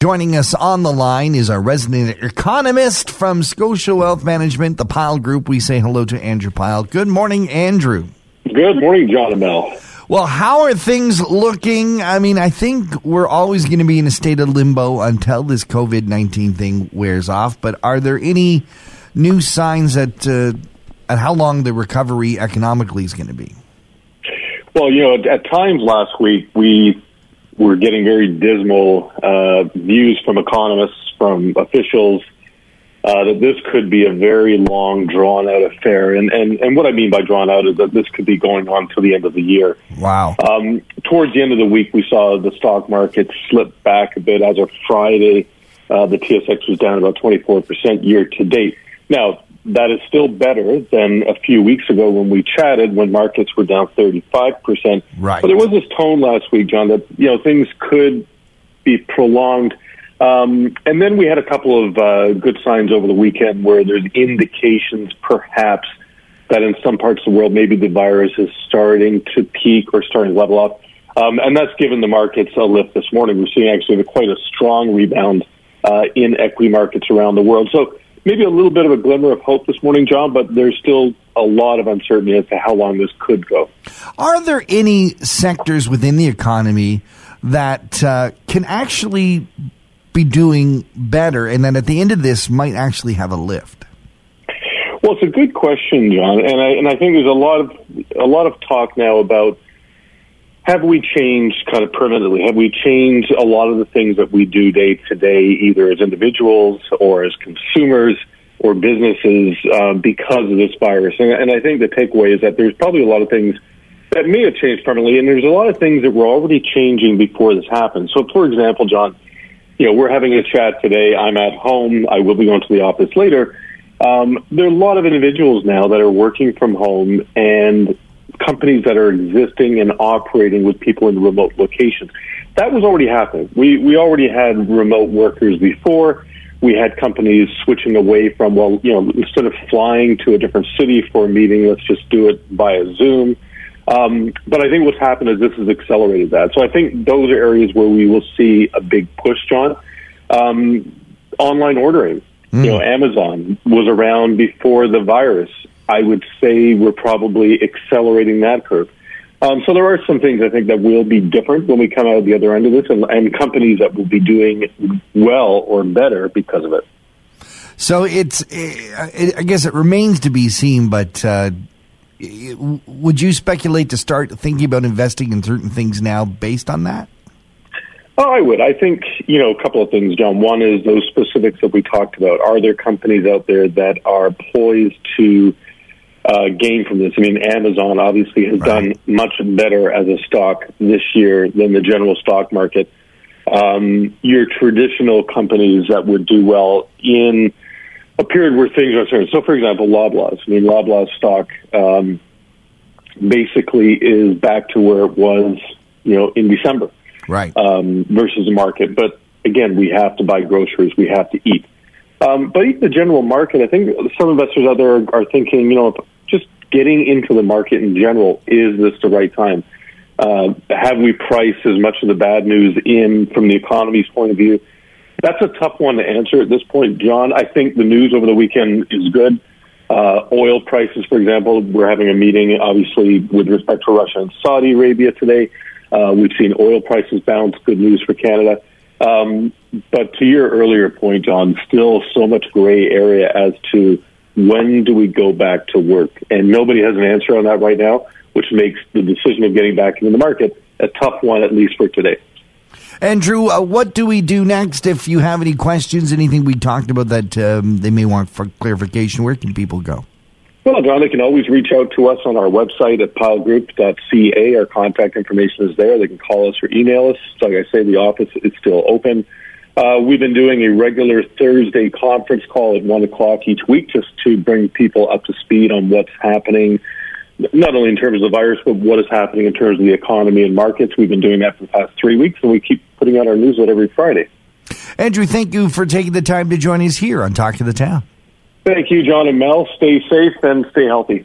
Joining us on the line is our resident economist from Scotia Wealth Management, the Pyle Group. We say hello to Andrew Pyle. Good morning, Andrew. Good morning, John and Mel. Well, how are things looking? I mean, I think we're always going to be in a state of limbo until this COVID 19 thing wears off. But are there any new signs that uh, at how long the recovery economically is going to be? Well, you know, at times last week, we were getting very dismal uh, views from economists, from officials, uh, that this could be a very long, drawn out affair. And, and, and what I mean by drawn out is that this could be going on till the end of the year. Wow. Um, towards the end of the week, we saw the stock market slip back a bit. As of Friday, uh, the TSX was down about 24% year to date. Now, that is still better than a few weeks ago when we chatted when markets were down 35%. Right. But there was this tone last week, John, that, you know, things could be prolonged. Um, and then we had a couple of uh, good signs over the weekend where there's indications perhaps that in some parts of the world maybe the virus is starting to peak or starting to level off. Um, and that's given the markets a lift this morning. We're seeing actually quite a strong rebound uh, in equity markets around the world. So maybe a little bit of a glimmer of hope this morning, John, but there's still a lot of uncertainty as to how long this could go. Are there any sectors within the economy that uh, can actually be doing better and then at the end of this might actually have a lift? Well, it's a good question, John, and I and I think there's a lot of a lot of talk now about have we changed kind of permanently? Have we changed a lot of the things that we do day to day, either as individuals or as consumers or businesses, uh, because of this virus? And, and I think the takeaway is that there's probably a lot of things that may have changed permanently, and there's a lot of things that were already changing before this happened. So, for example, John, you know, we're having a chat today. I'm at home. I will be going to the office later. Um, there are a lot of individuals now that are working from home and companies that are existing and operating with people in remote locations. That was already happening. We we already had remote workers before. We had companies switching away from well, you know, instead of flying to a different city for a meeting, let's just do it via Zoom. Um, but I think what's happened is this has accelerated that. So I think those are areas where we will see a big push, John. Um, online ordering. Mm. You know, Amazon was around before the virus. I would say we're probably accelerating that curve. Um, so there are some things I think that will be different when we come out of the other end of this, and, and companies that will be doing well or better because of it. So it's, I guess it remains to be seen, but uh, would you speculate to start thinking about investing in certain things now based on that? Oh, I would. I think, you know, a couple of things, John. One is those specifics that we talked about. Are there companies out there that are poised to uh, gain from this? I mean, Amazon obviously has right. done much better as a stock this year than the general stock market. Um, your traditional companies that would do well in a period where things are uncertain. So, for example, Loblaws. I mean, Loblaws stock um, basically is back to where it was, you know, in December, right? Um, versus the market. But again, we have to buy groceries. We have to eat. Um, but even the general market, I think some investors out there are, are thinking, you know, getting into the market in general, is this the right time? Uh, have we priced as much of the bad news in from the economy's point of view? That's a tough one to answer at this point, John. I think the news over the weekend is good. Uh, oil prices, for example, we're having a meeting, obviously, with respect to Russia and Saudi Arabia today. Uh, we've seen oil prices bounce. Good news for Canada. Um, but to your earlier point, John, still so much gray area as to when do we go back to work? And nobody has an answer on that right now, which makes the decision of getting back into the market a tough one, at least for today. Andrew, uh, what do we do next? If you have any questions, anything we talked about that um, they may want for clarification, where can people go? Well, John, they can always reach out to us on our website at pylegroup.ca. Our contact information is there. They can call us or email us. Like I say, the office is still open. Uh, we've been doing a regular Thursday conference call at 1 o'clock each week just to bring people up to speed on what's happening not only in terms of the virus, but what is happening in terms of the economy and markets. We've been doing that for the past three weeks, and we keep putting out our newsletter every Friday. Andrew, thank you for taking the time to join us here on Talk to the Town. Thank you, John and Mel. Stay safe and stay healthy.